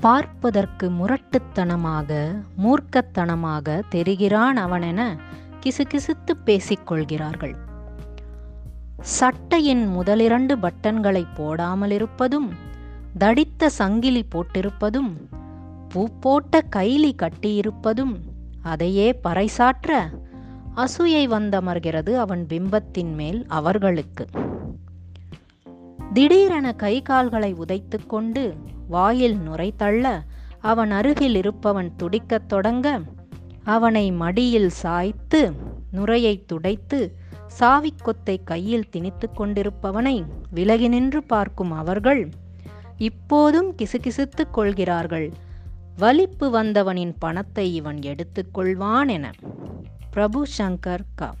பார்ப்பதற்கு முரட்டுத்தனமாக மூர்க்கத்தனமாக தெரிகிறான் அவனென கிசுகிசுத்து பேசிக்கொள்கிறார்கள். சட்டையின் முதலிரண்டு பட்டன்களை போடாமல் இருப்பதும் தடித்த சங்கிலி போட்டிருப்பதும் பூ போட்ட கைலி கட்டியிருப்பதும் அதையே பறைசாற்ற அசூயை வந்தமர்கிறது அவன் பிம்பத்தின் மேல் அவர்களுக்கு. திடீரென கை கால்களை உதைத்து கொண்டு வாயில் நுரை தள்ள அவன் அருகில் இருப்பவன் துடிக்கத் தொடங்க அவனை மடியில் சாய்த்து நுரையை துடைத்து சாவிக்கொத்தை கையில் திணித்து கொண்டிருப்பவனை விலகி நின்று பார்க்கும் அவர்கள் இப்போதும் கிசுகிசுத்துக் கொள்கிறார்கள். வலிப்பு வந்தவனின் பணத்தை இவன் எடுத்துக்கொள்வான் என. பிரபு சங்கர் கா.